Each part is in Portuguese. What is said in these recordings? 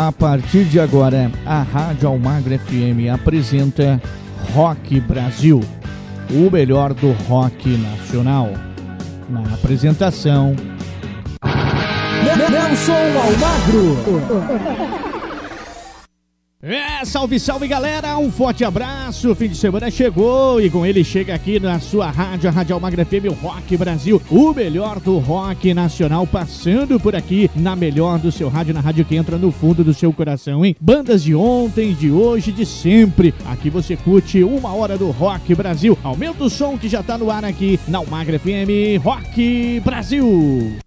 A partir de agora, a Rádio Almagro FM apresenta Rock Brasil, o melhor do rock nacional. Na apresentação, Nelson Almagro. Salve, salve galera, um forte abraço, fim de semana chegou e com ele chega aqui na sua rádio, a Rádio Almagra FM, o Rock Brasil, o melhor do rock nacional, passando por aqui na melhor do seu rádio, na rádio que entra no fundo do seu coração, hein? Bandas de ontem, de hoje, de sempre, aqui você curte uma hora do Rock Brasil, aumenta o som que já tá no ar aqui na Almagra FM, Rock Brasil.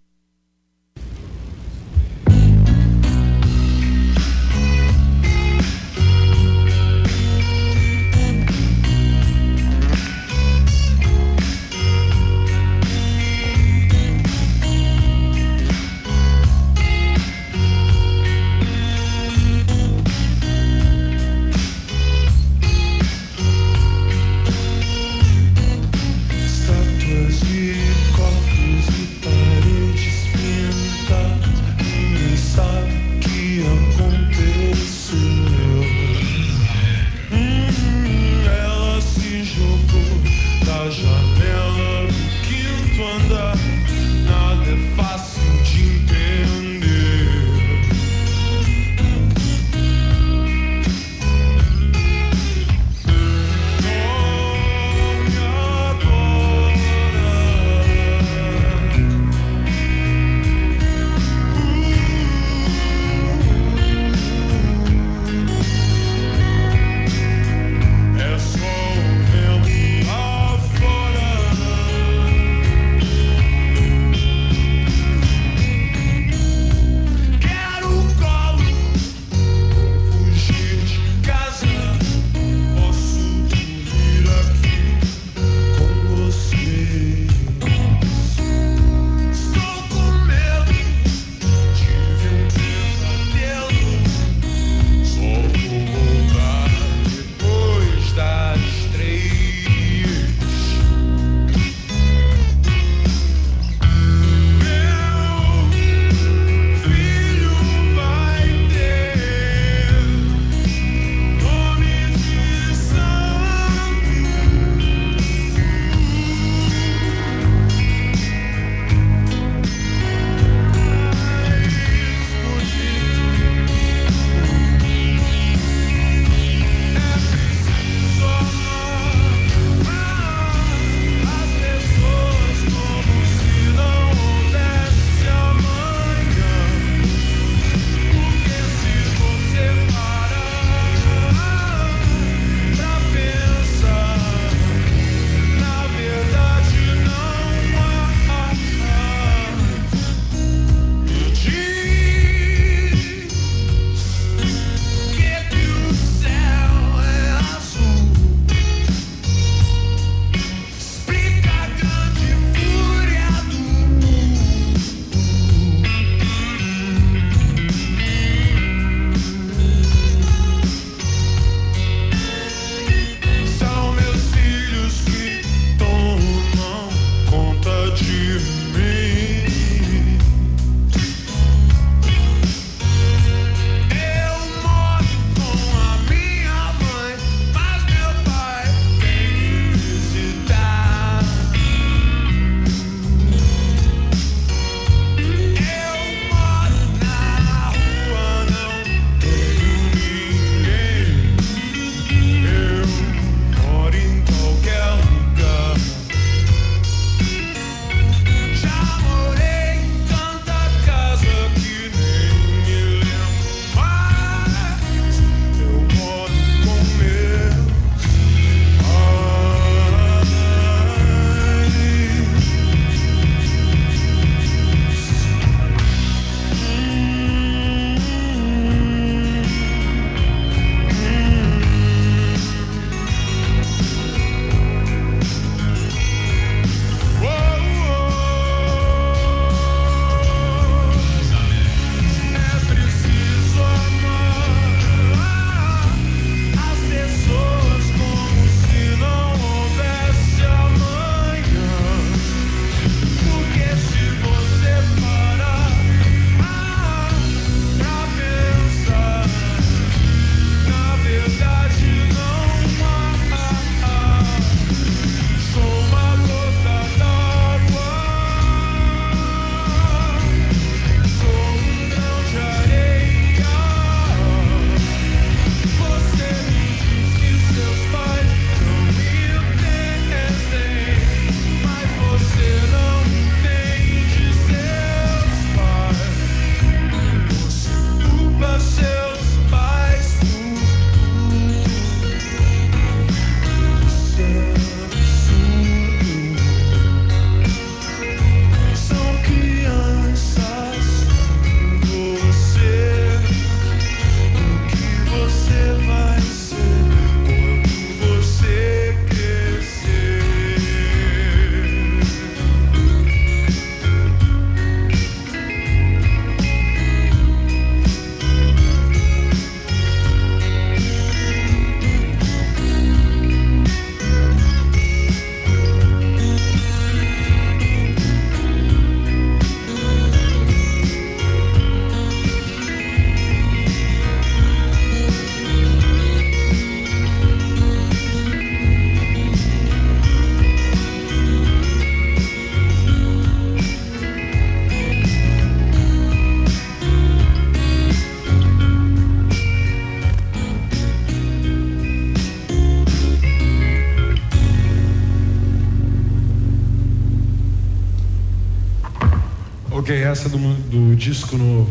É essa do, do disco novo.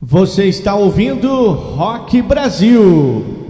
Você está ouvindo Rock Brasil.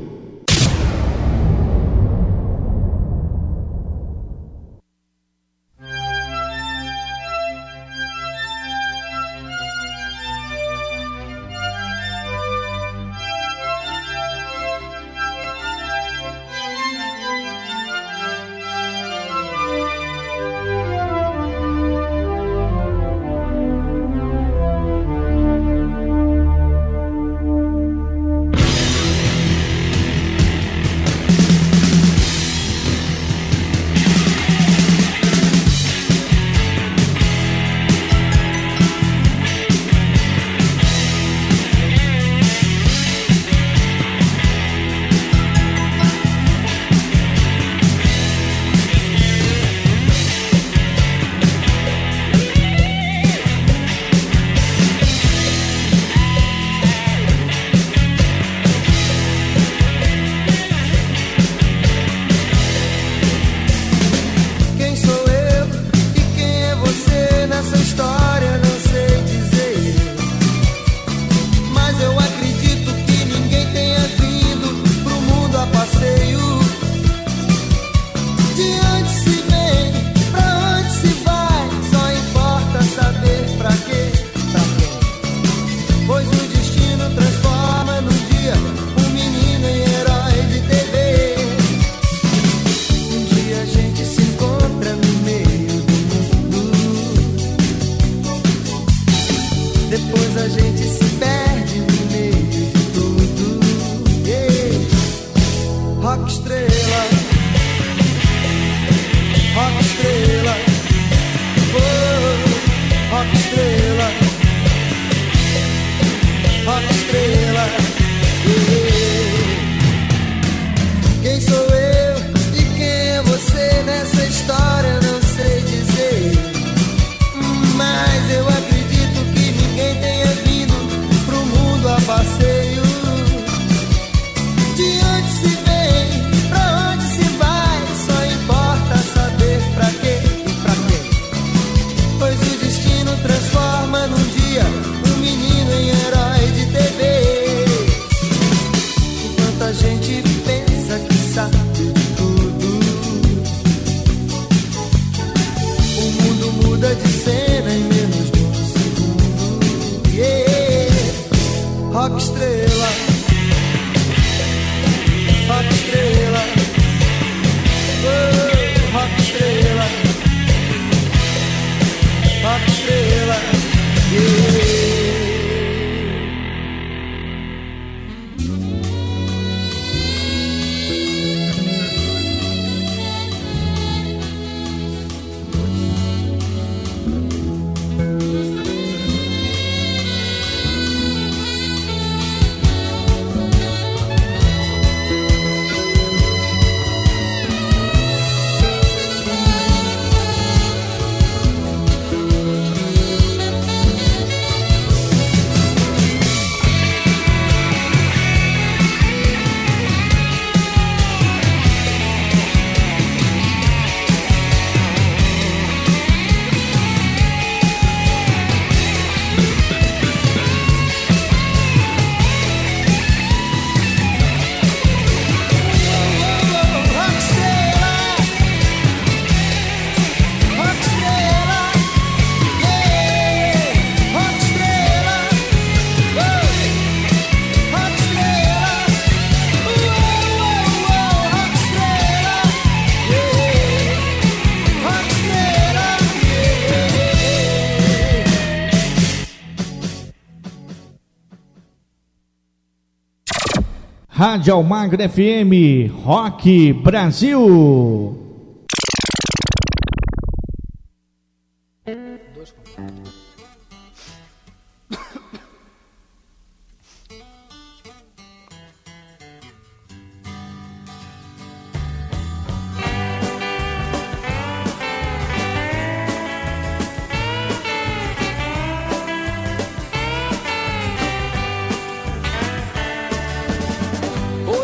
Rádio Almagro FM, Rock Brasil.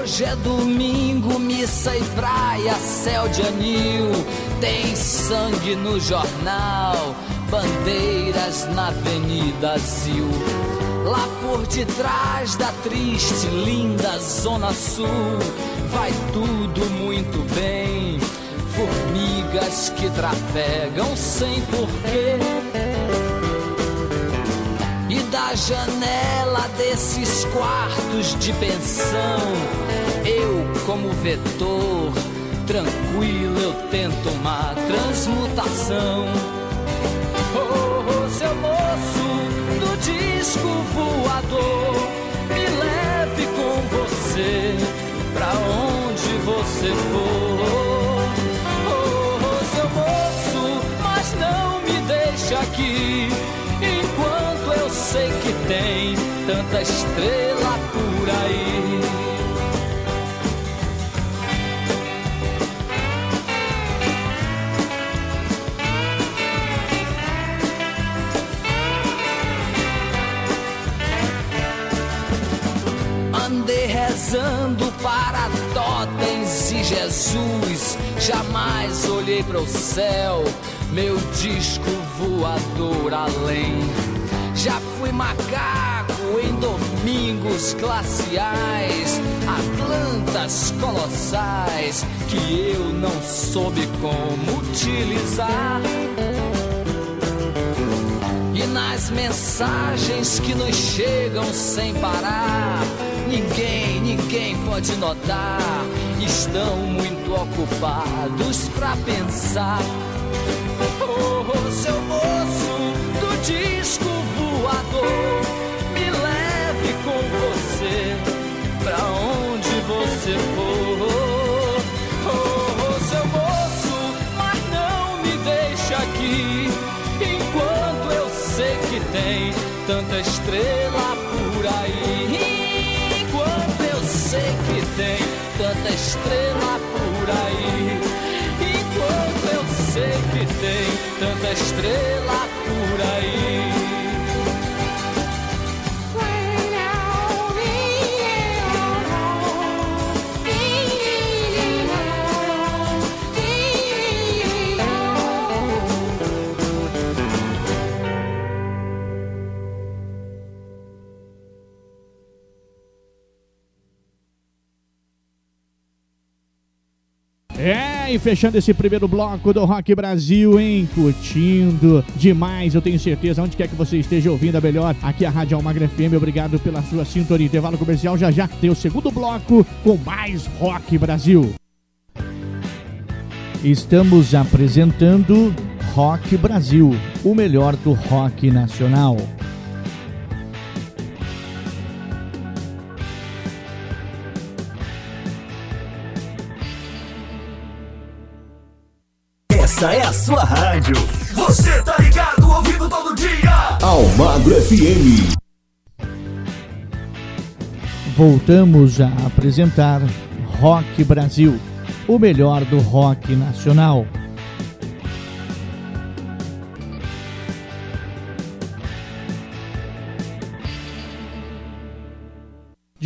Hoje é domingo, missa e praia, céu de anil Tem sangue no jornal, bandeiras na Avenida Zil. Lá por detrás da triste, linda Zona Sul, vai tudo muito bem. Formigas que trafegam sem porquê. Da janela desses quartos de pensão, eu, como vetor, tranquilo, eu tento uma transmutação. Oh, oh, seu moço do disco voador, me leve com você pra onde você for. Oh, oh, seu moço, mas não me deixe aqui tem tanta estrela por aí. Andei rezando para totens e Jesus. Jamais olhei para o céu, meu disco voador além. Já fui macaco em domingos glaciais, Atlantas colossais que eu não soube como utilizar. E nas mensagens que nos chegam sem parar, ninguém, ninguém pode notar. Estão muito ocupados pra pensar. Oh, oh, seu moço do disco voador, me leve com você pra onde você for. Oh, oh, seu moço, mas não me deixe aqui enquanto eu sei que tem tanta estrela por aí. Enquanto eu sei que tem tanta estrela por aí. Enquanto eu sei que tem tanta estrela por É, fechando esse primeiro bloco do Rock Brasil, hein? Curtindo demais, eu tenho certeza. Onde quer que você esteja ouvindo a melhor, aqui a Rádio Almagra FM. Obrigado pela sua sintonia. Intervalo comercial já já tem o segundo bloco com mais Rock Brasil. Estamos apresentando Rock Brasil, o melhor do rock nacional. Essa é a sua rádio. Você tá ligado, ouvindo todo dia. Almagro FM. Voltamos a apresentar Rock Brasil, o melhor do rock nacional.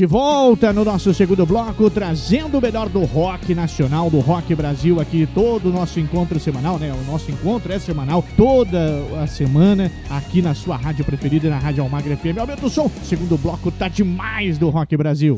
De volta no nosso segundo bloco, trazendo o melhor do rock nacional, do rock Brasil aqui, todo o nosso encontro semanal, né? O nosso encontro é semanal, toda a semana, aqui na sua rádio preferida, na Rádio Almagra FM. Aumenta o som, segundo bloco tá demais do Rock Brasil.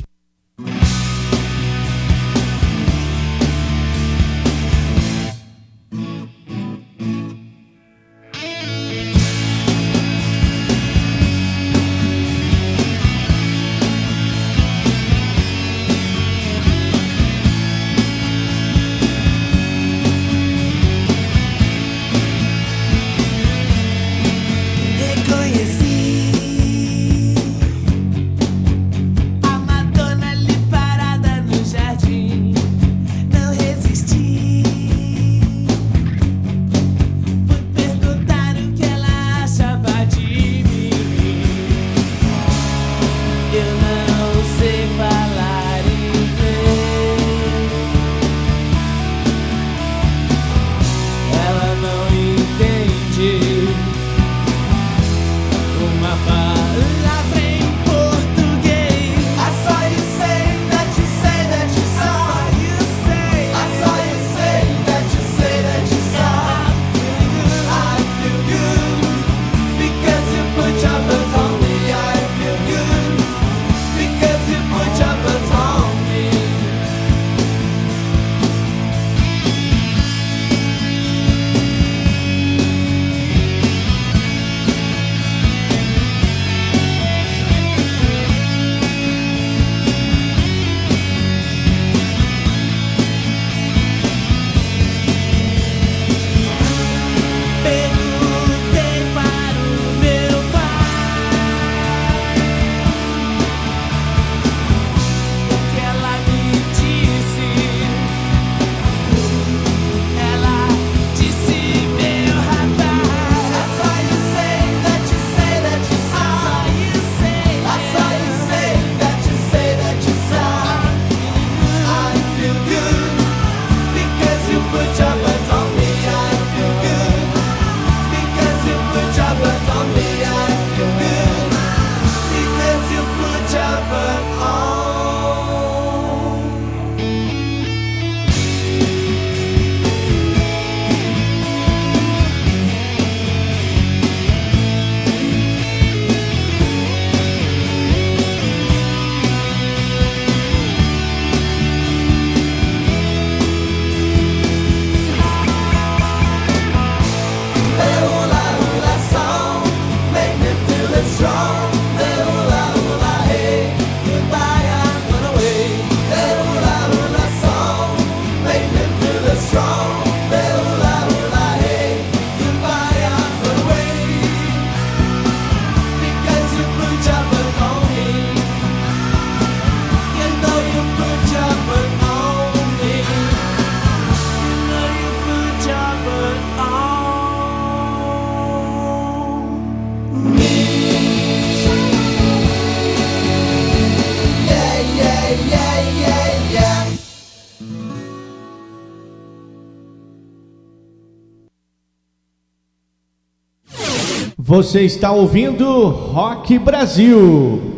Você está ouvindo Rock Brasil.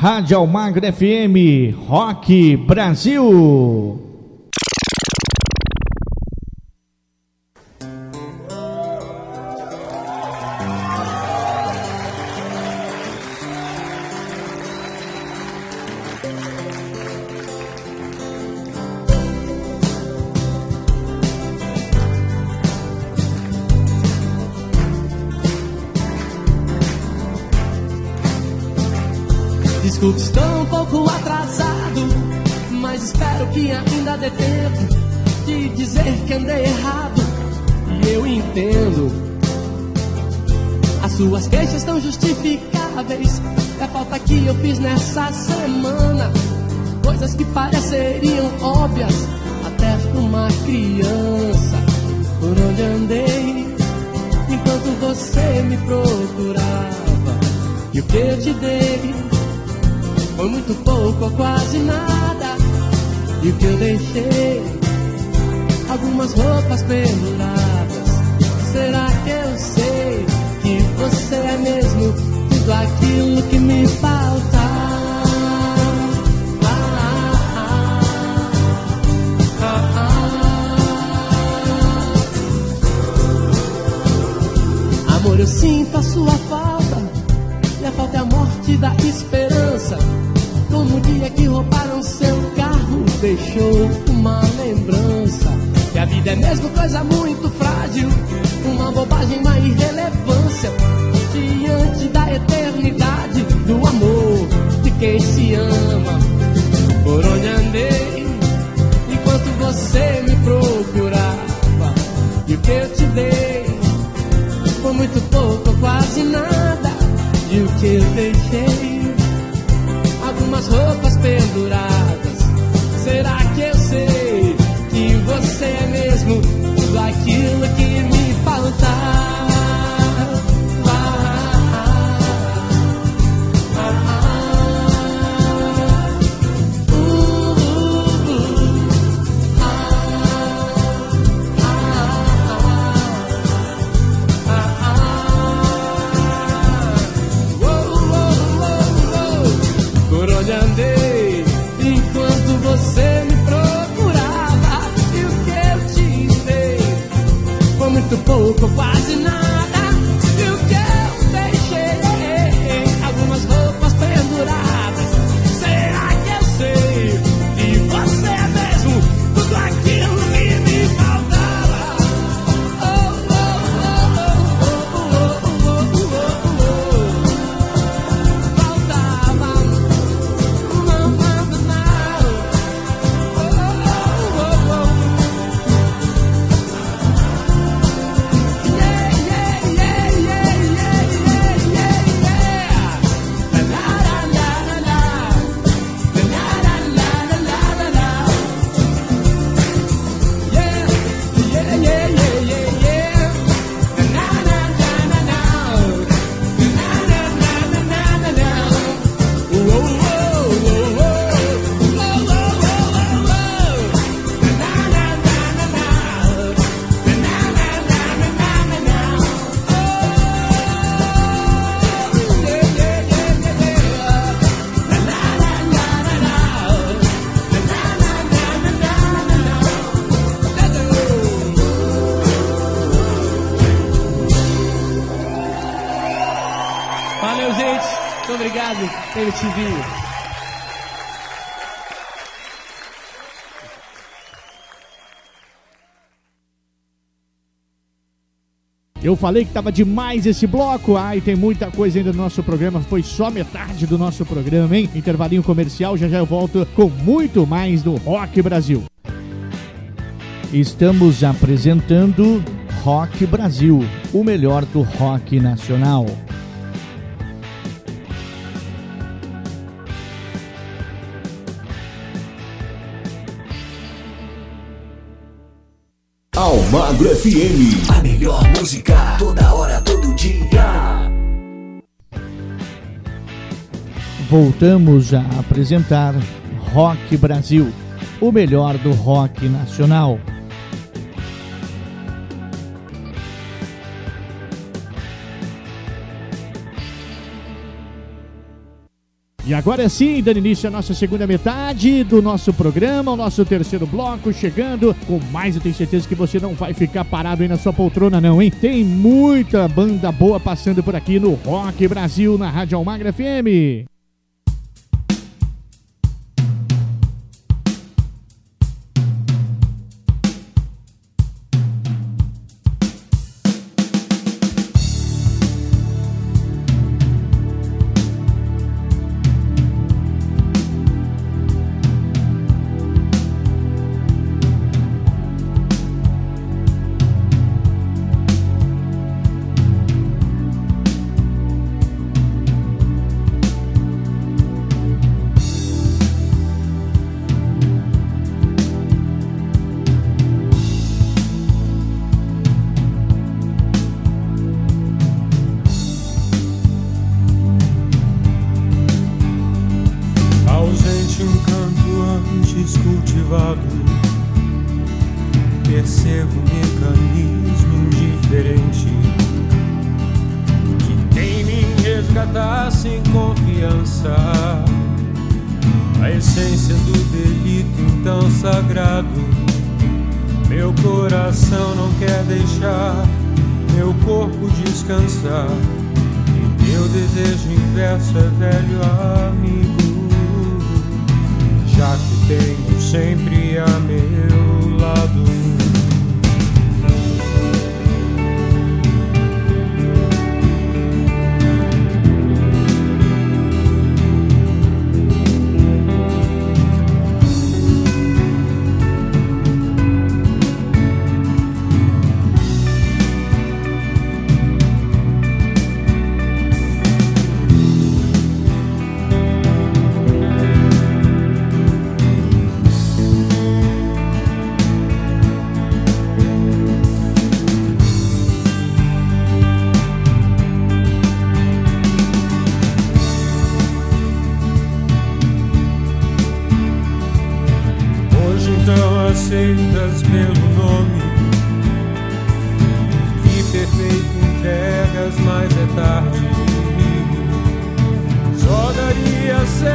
Rádio Almagro FM, Rock Brasil. Estou um pouco atrasado, mas espero que ainda dê tempo de dizer que andei errado. E eu entendo. As suas queixas estão justificáveis. É falta que eu fiz nessa semana. Coisas que pareceriam óbvias até uma criança. Por onde andei enquanto você me procurava. E o que eu te dei foi muito pouco ou quase nada. E o que eu deixei? Algumas roupas penduradas. Será que eu sei que você é mesmo tudo aquilo que me falta? Ah, ah, ah. Amor, eu sinto a sua falta. E a falta é a morte da esperança. Como o dia que roubaram seu carro, deixou uma lembrança. Que a vida é mesmo coisa muito frágil, uma bobagem, uma irrelevância. Diante da eternidade do amor de quem se ama. Por onde andei, enquanto você me procurava. E o que eu te dei foi muito pouco, quase nada. E o que eu deixei? Algumas roupas penduradas. Será que eu sei que você é mesmo tudo aquilo que me faltava? MTV. Eu falei que tava demais esse bloco. Ai, tem muita coisa ainda no nosso programa. Foi só metade do nosso programa, hein? Intervalinho comercial. Já já eu volto com muito mais do Rock Brasil. Estamos apresentando Rock Brasil, o melhor do rock nacional. Almagro FM. A melhor música, toda hora, todo dia. Voltamos a apresentar Rock Brasil, o melhor do rock nacional. E agora sim, dando início à nossa segunda metade do nosso programa, o nosso terceiro bloco chegando com mais. Eu tenho certeza que você não vai ficar parado aí na sua poltrona, não, hein? Tem muita banda boa passando por aqui no Rock Brasil, na Rádio Almagra FM.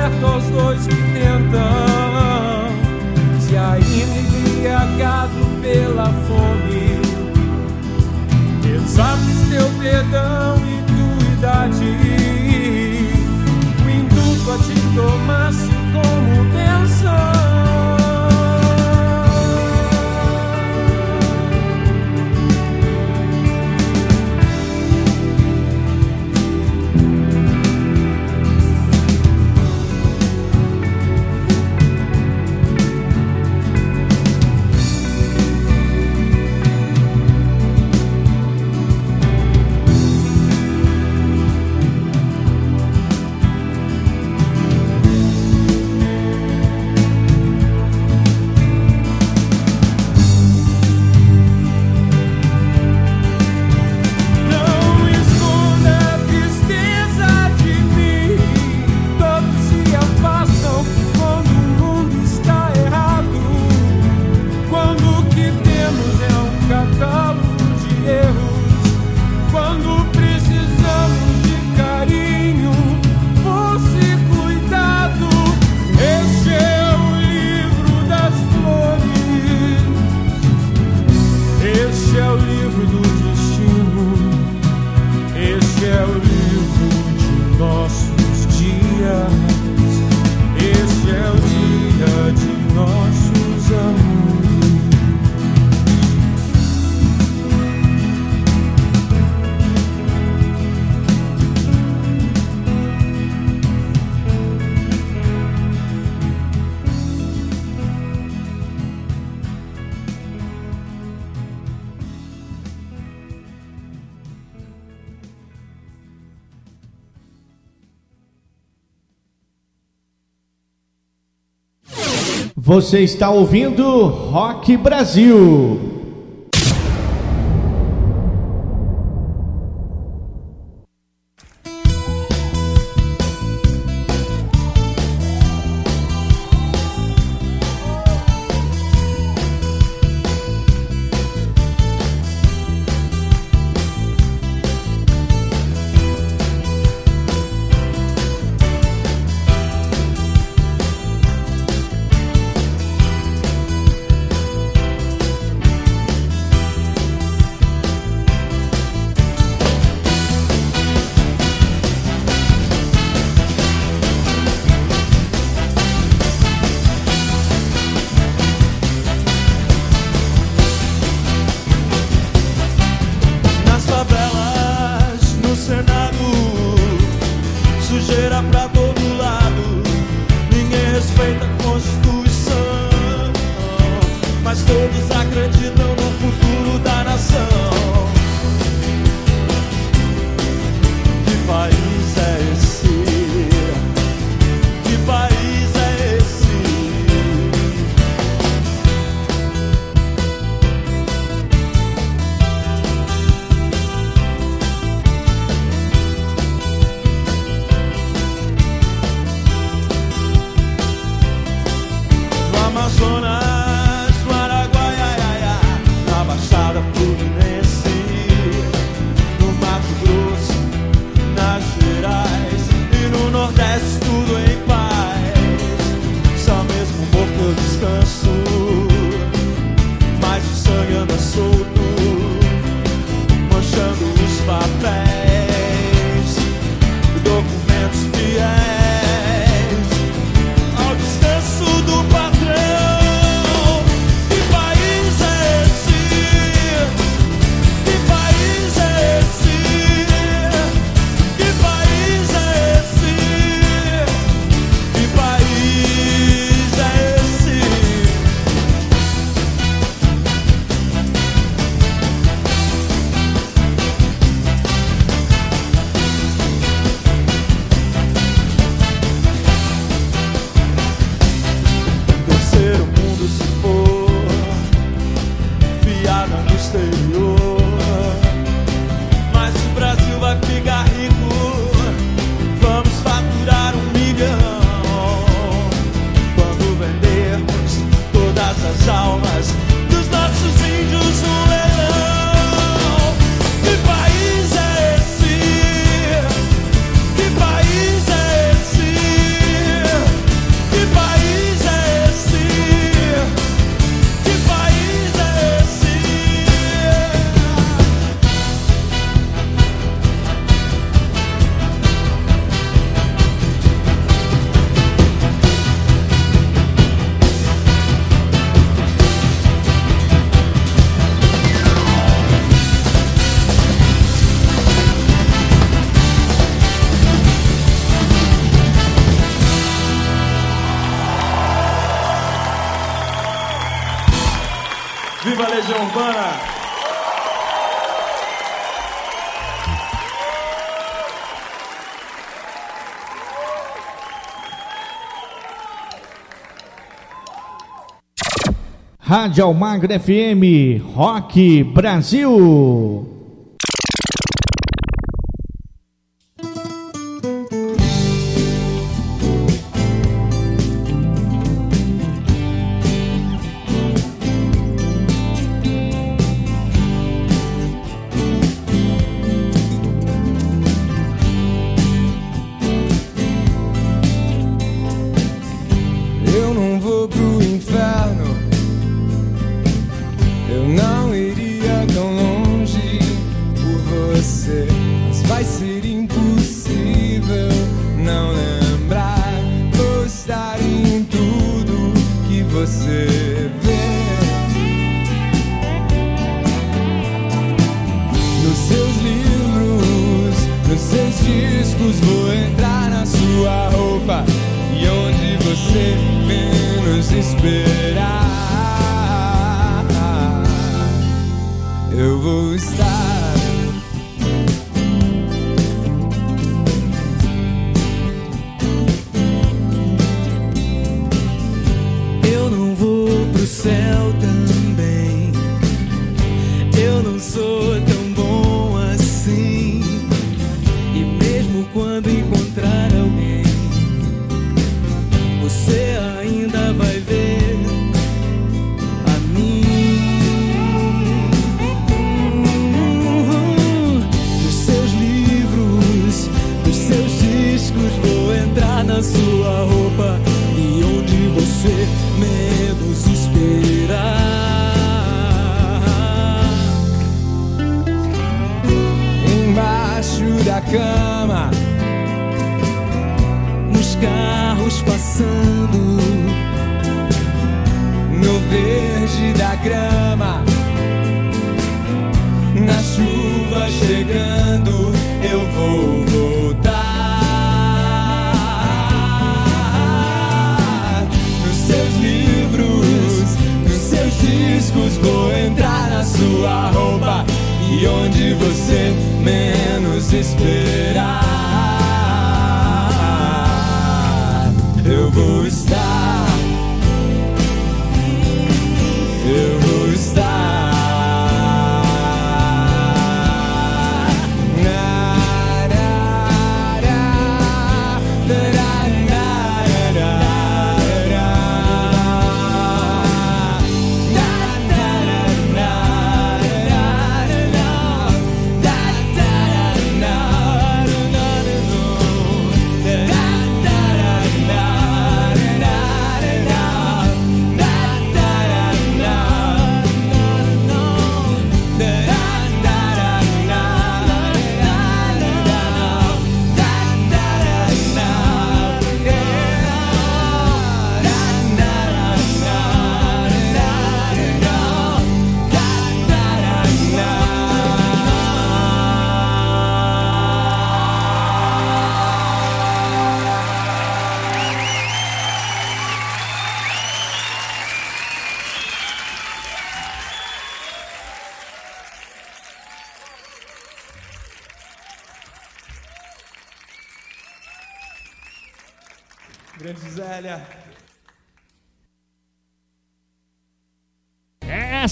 Certo aos dois que tentam. Se ainda embriagado pela fome Exames teu perdão Você está ouvindo Rock Brasil. Rádio Almagro FM, Rock Brasil.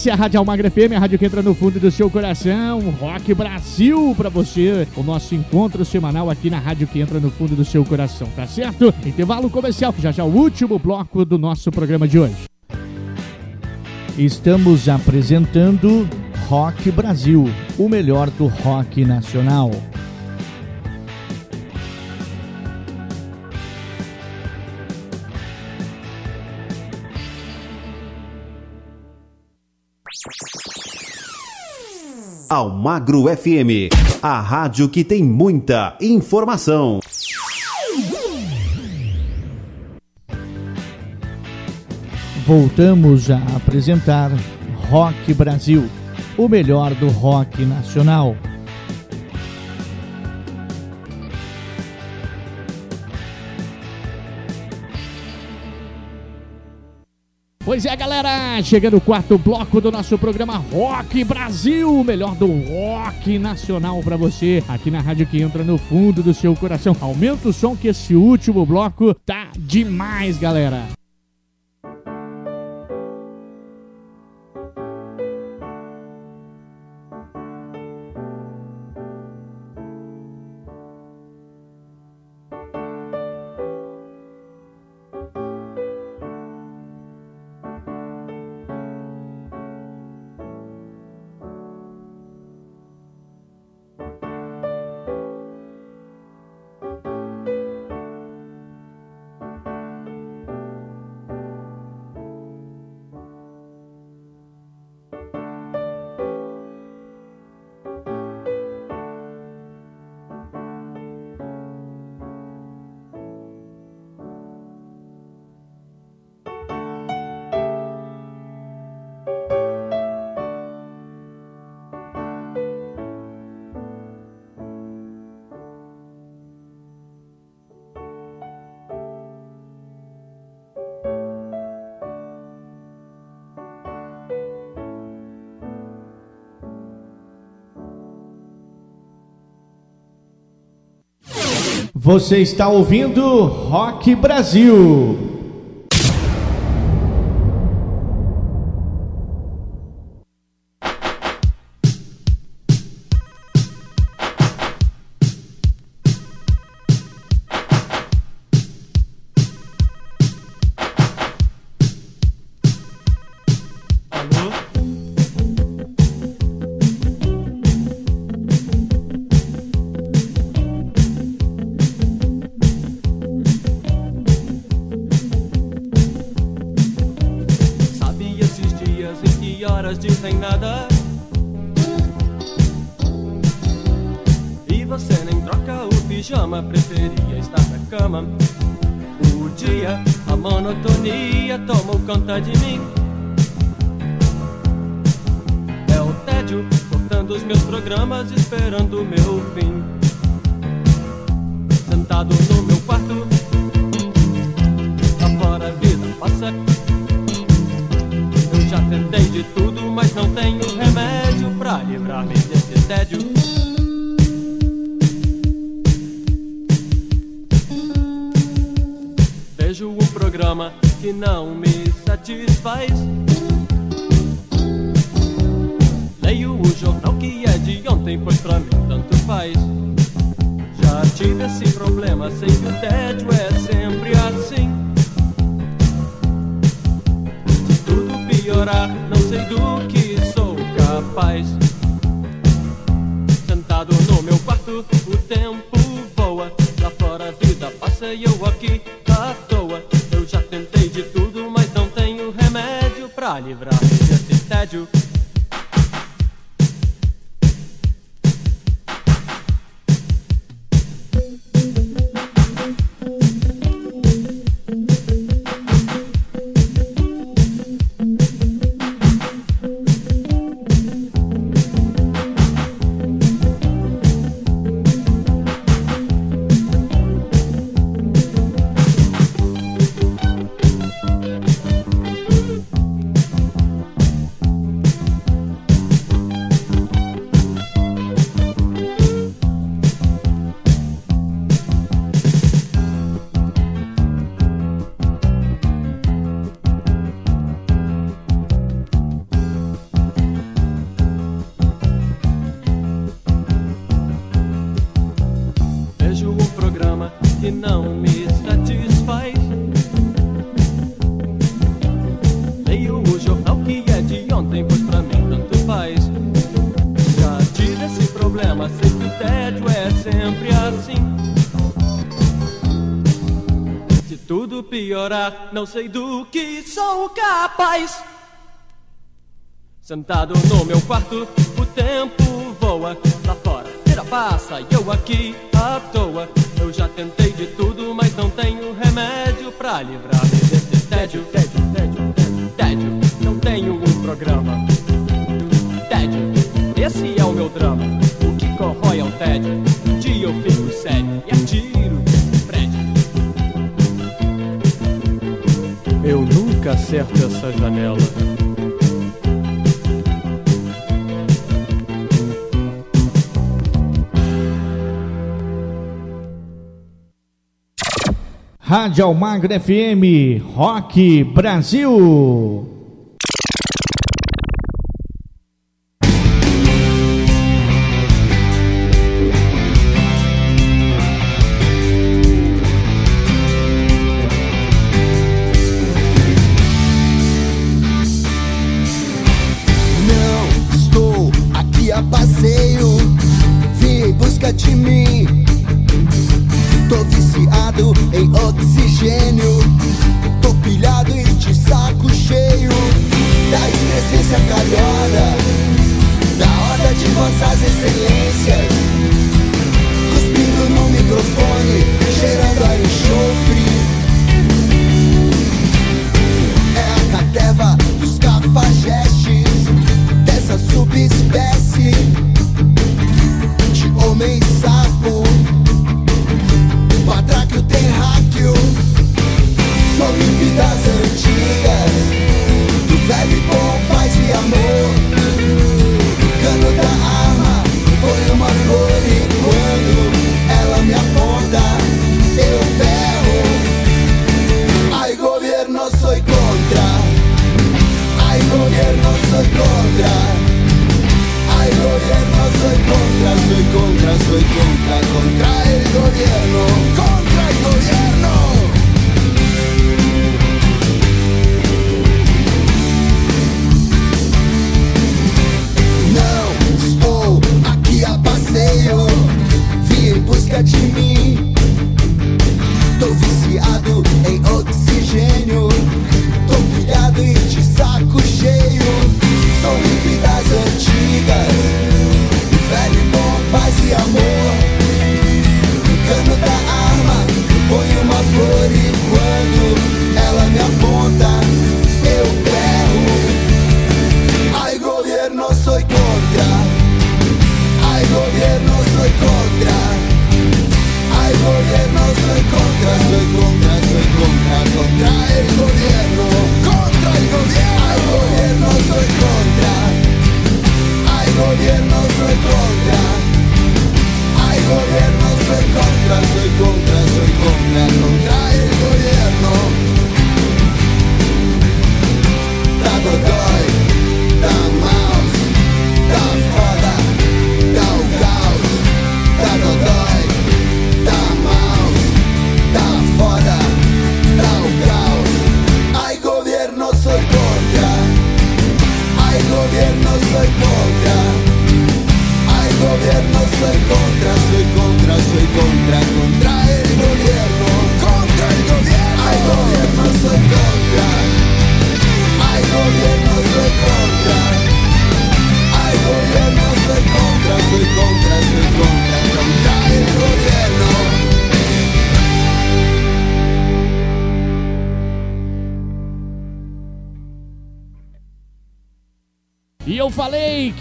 Essa é a Rádio Almagra FM, a rádio que entra no fundo do seu coração. Rock Brasil pra você. O nosso encontro semanal aqui na rádio que entra no fundo do seu coração, tá certo? Intervalo comercial, já já o último bloco do nosso programa de hoje. Estamos apresentando Rock Brasil, o melhor do rock nacional. Almagro FM, a rádio que tem muita informação. Voltamos a apresentar Rock Brasil, o melhor do rock nacional. Pois é, galera, chegando o quarto bloco do nosso programa Rock Brasil, melhor do rock nacional pra você, aqui na rádio que entra no fundo do seu coração. Aumenta o som que esse último bloco tá demais, galera. Você está ouvindo Rock Brasil. Programa que não me satisfaz. Leio o jornal que é de ontem, pois pra mim tanto faz. Já tive esse problema, sei que o tédio é sempre assim. Se tudo piorar, não sei do que sou capaz. Sentado no meu quarto, o tempo voa. Lá fora a vida passa e eu aqui livrar-me desse tédio. Piorar, não sei do que sou capaz. Sentado no meu quarto, o tempo voa lá fora. Feira passa e eu aqui à toa. Eu já tentei de tudo, mas não tenho remédio pra livrar-me desse tédio. Tédio, tédio, tédio, tédio. Não tenho um programa. Tédio, esse é o meu drama. O que corrói é o tédio. Um dia eu fico sério e atiro Eu nunca acerto essa janela. Rádio Almagro FM, Rock Brasil.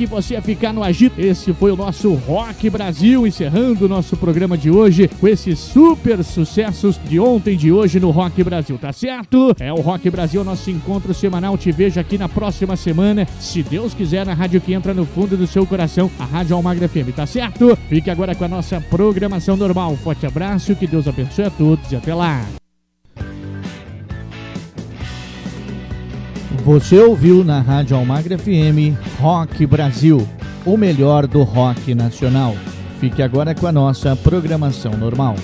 Que você ia ficar no agito. Esse foi o nosso Rock Brasil, encerrando o nosso programa de hoje com esses super sucessos de ontem e de hoje no Rock Brasil, tá certo? É o Rock Brasil, nosso encontro semanal. Te vejo aqui na próxima semana, se Deus quiser, na rádio que entra no fundo do seu coração, a Rádio Almagra FM, tá certo? Fique agora com a nossa programação normal. Forte abraço, que Deus abençoe a todos e até lá. Você ouviu na Rádio Almagra FM Rock Brasil, o melhor do rock nacional. Fique agora com a nossa programação normal.